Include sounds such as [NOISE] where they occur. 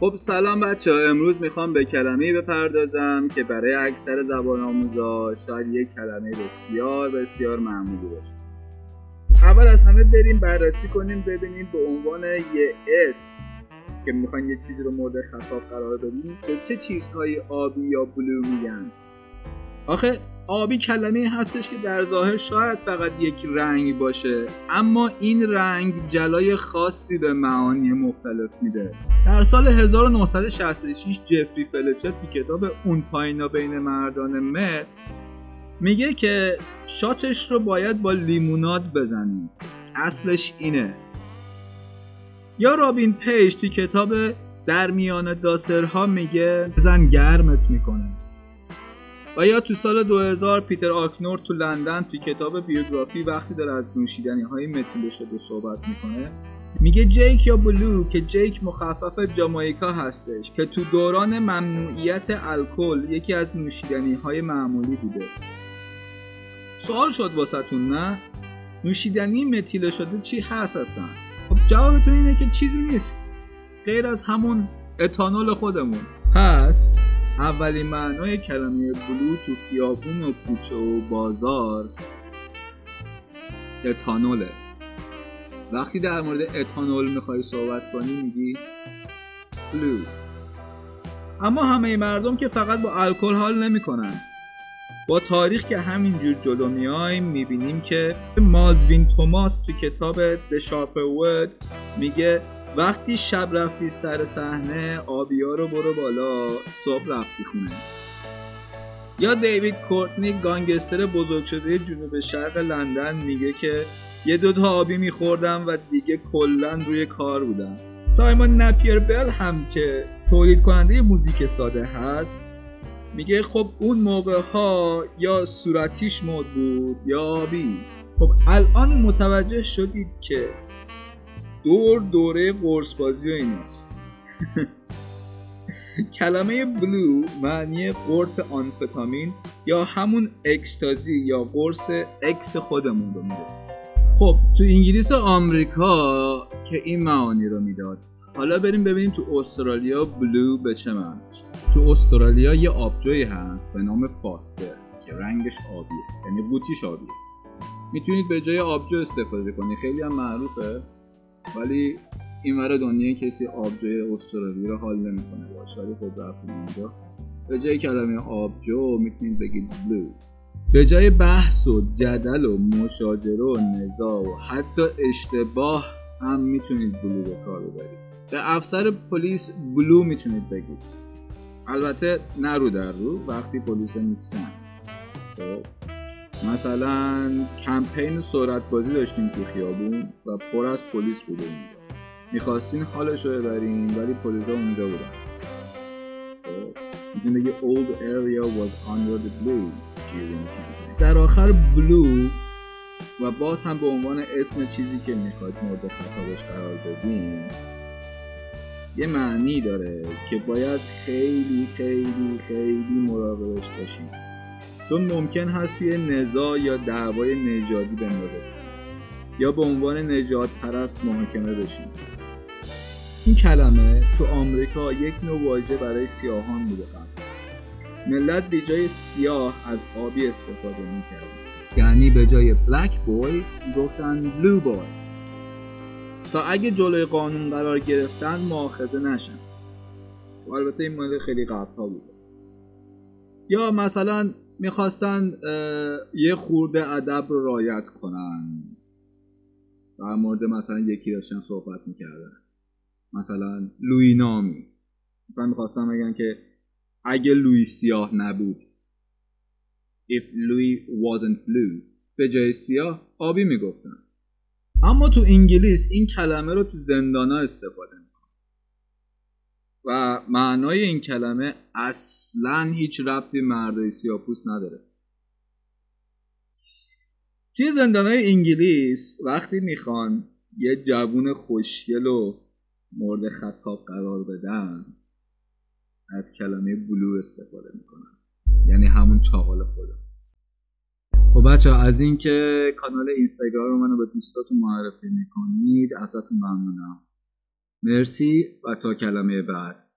خب سلام بچه ها امروز می‌خوام به کلمه بپردازم که برای اکثر زبان آموزا شاید یک کلمه بسیار بسیار معمولی باشه. اول از همه بریم بررسی کنیم ببینیم به عنوان یه اسم که می‌خواین یه چیزی رو مورد خطاب قرار بدیم به چه چیزهایی آبی یا بلو میگن آخه آبی کلمه هستش که در ظاهر شاید فقط یک رنگ باشه اما این رنگ جلای خاصی به معانی مختلف میده. در سال 1966 جفری فلچر تو کتاب اون پایینا بین مردان Meths میگه که شاتش رو باید با لیموناد بزنیم. اصلش اینه. یا رابین پیج تو کتاب در میان Dosser ها میگه بزن گرمت می‌کنه. و یا تو سال 2000 پیتر آکروید تو لندن تو کتاب بیوگرافی وقتی داره از نوشیدنی های متیل شده صحبت می‌کنه میگه جیک یا بلو که جیک مخفف جامایکا هستش که تو دوران ممنوعیت الکل یکی از نوشیدنی های معمولی بوده. سوال شد واسهتون نه؟ نوشیدنی متیل شده چی هست اصلا؟ خب جوابتون اینه که چیزی نیست. غیر از همون اتانول خودمون. پس اولین معنای کلمه بلو تو خیابون و کوچه و بازار اتانوله. وقتی در مورد اتانول می‌خوای صحبت کنی میگی بلو. اما همه مردم که فقط با الکل حال نمی‌کنن. با تاریخ که همینجور جلو میایم می‌بینیم که مالدوین توماس تو کتاب The Sharper Word میگه وقتی شب رفتی سر صحنه آبیا رو برو بالا صبح رفتی خونه. یا دیوید کورتنی گانگستر بزرگ شده جنوب شرق لندن میگه که یه دوتا آبی میخوردم و دیگه کلا روی کار بودم. سایمون نپیر بل هم که تولید کننده موزیک ساده هست میگه خب اون موقع ها یا صورتیش مد بود یا آبی. خب الان متوجه شدید که دور دوره قرص بازی و ایناست [LAUGHS] کلمه بلو معنی قرص آنفتامین یا همون اکستازی یا قرص اکس خودمون رو میده. خب تو انگلیس و آمریکا که این معانی رو می‌داد. حالا بریم ببینیم تو استرالیا بلو به چه معنی تو استرالیا یه آبجوی هست به نام فاستر که رنگش آبیه یعنی بوتیش آبیه. می‌تونید به جای آبجو استفاده کنید خیلی هم معروفه. ولی این ور دنیا کسی آبجوی استرالیا رو حال نمی‌کنه باش ولی خب رفتیم اونجا. به جای کلمه آبجو می‌تونید بگید بلو به جای بحث و جدل و مشاجره و نزاع و حتی اشتباه هم می‌تونید بلو به کار ببرید. به افسر پلیس بلو می‌تونید بگید. البته نه در رو وقتی پلیس نیستن. خب. مثلا کمپین سرعت بازی داشتیم تو خیابون و پر از پلیس بوده اونجا می‌خواستین حالش رو ببرین ولی پلیس ها اونجا بودن. خب می‌تونیم بگی old area was under the blue. در آخر بلو و باز هم به عنوان اسم چیزی که می‌خواید مورد خطابش قرار بدین یه معنی داره که باید خیلی خیلی خیلی مراقبش باشیم چون ممکن هست توی نزاع یا دعوای نژادی بندازه یا به عنوان نجات پرست محاکمه بشیم این کلمه تو آمریکا یک نوع واژه برای سیاهان بوده ملت به جای سیاه از آبی استفاده می‌کرد. یعنی به جای بلک بوی گفتن بلو بوی تا اگه جلوی قانون قرار گرفتن مؤاخذه نشن. و البته این مال خیلی قبل بوده. یا مثلا می‌خواستن یه خورده ادب رو رایت کنن. در مورد مثلا یکی داشتن صحبت می‌کردن. مثلا لوی نامی مثلا می‌خواستن بگن که اگه لوی سیاه نبود if Louis wasn't blue به جای سیاه آبی می‌گفتن. اما تو انگلیس این کلمه رو تو زندانا استفاده می‌کنن و معنای این کلمه اصلا هیچ ربطی مردای سیاپوس نداره. توی زندانهای انگلیس وقتی می‌خوان یه جوون خوشگل و مورد خطاب قرار بدن از کلمه بلو استفاده می‌کنن. یعنی همون چاقال خودم خب بچه از اینکه کانال اینستاگرام منو به دوستاتون معرفی می‌کنید ازتون ممنونم. مرسی و تا کلمه بعد.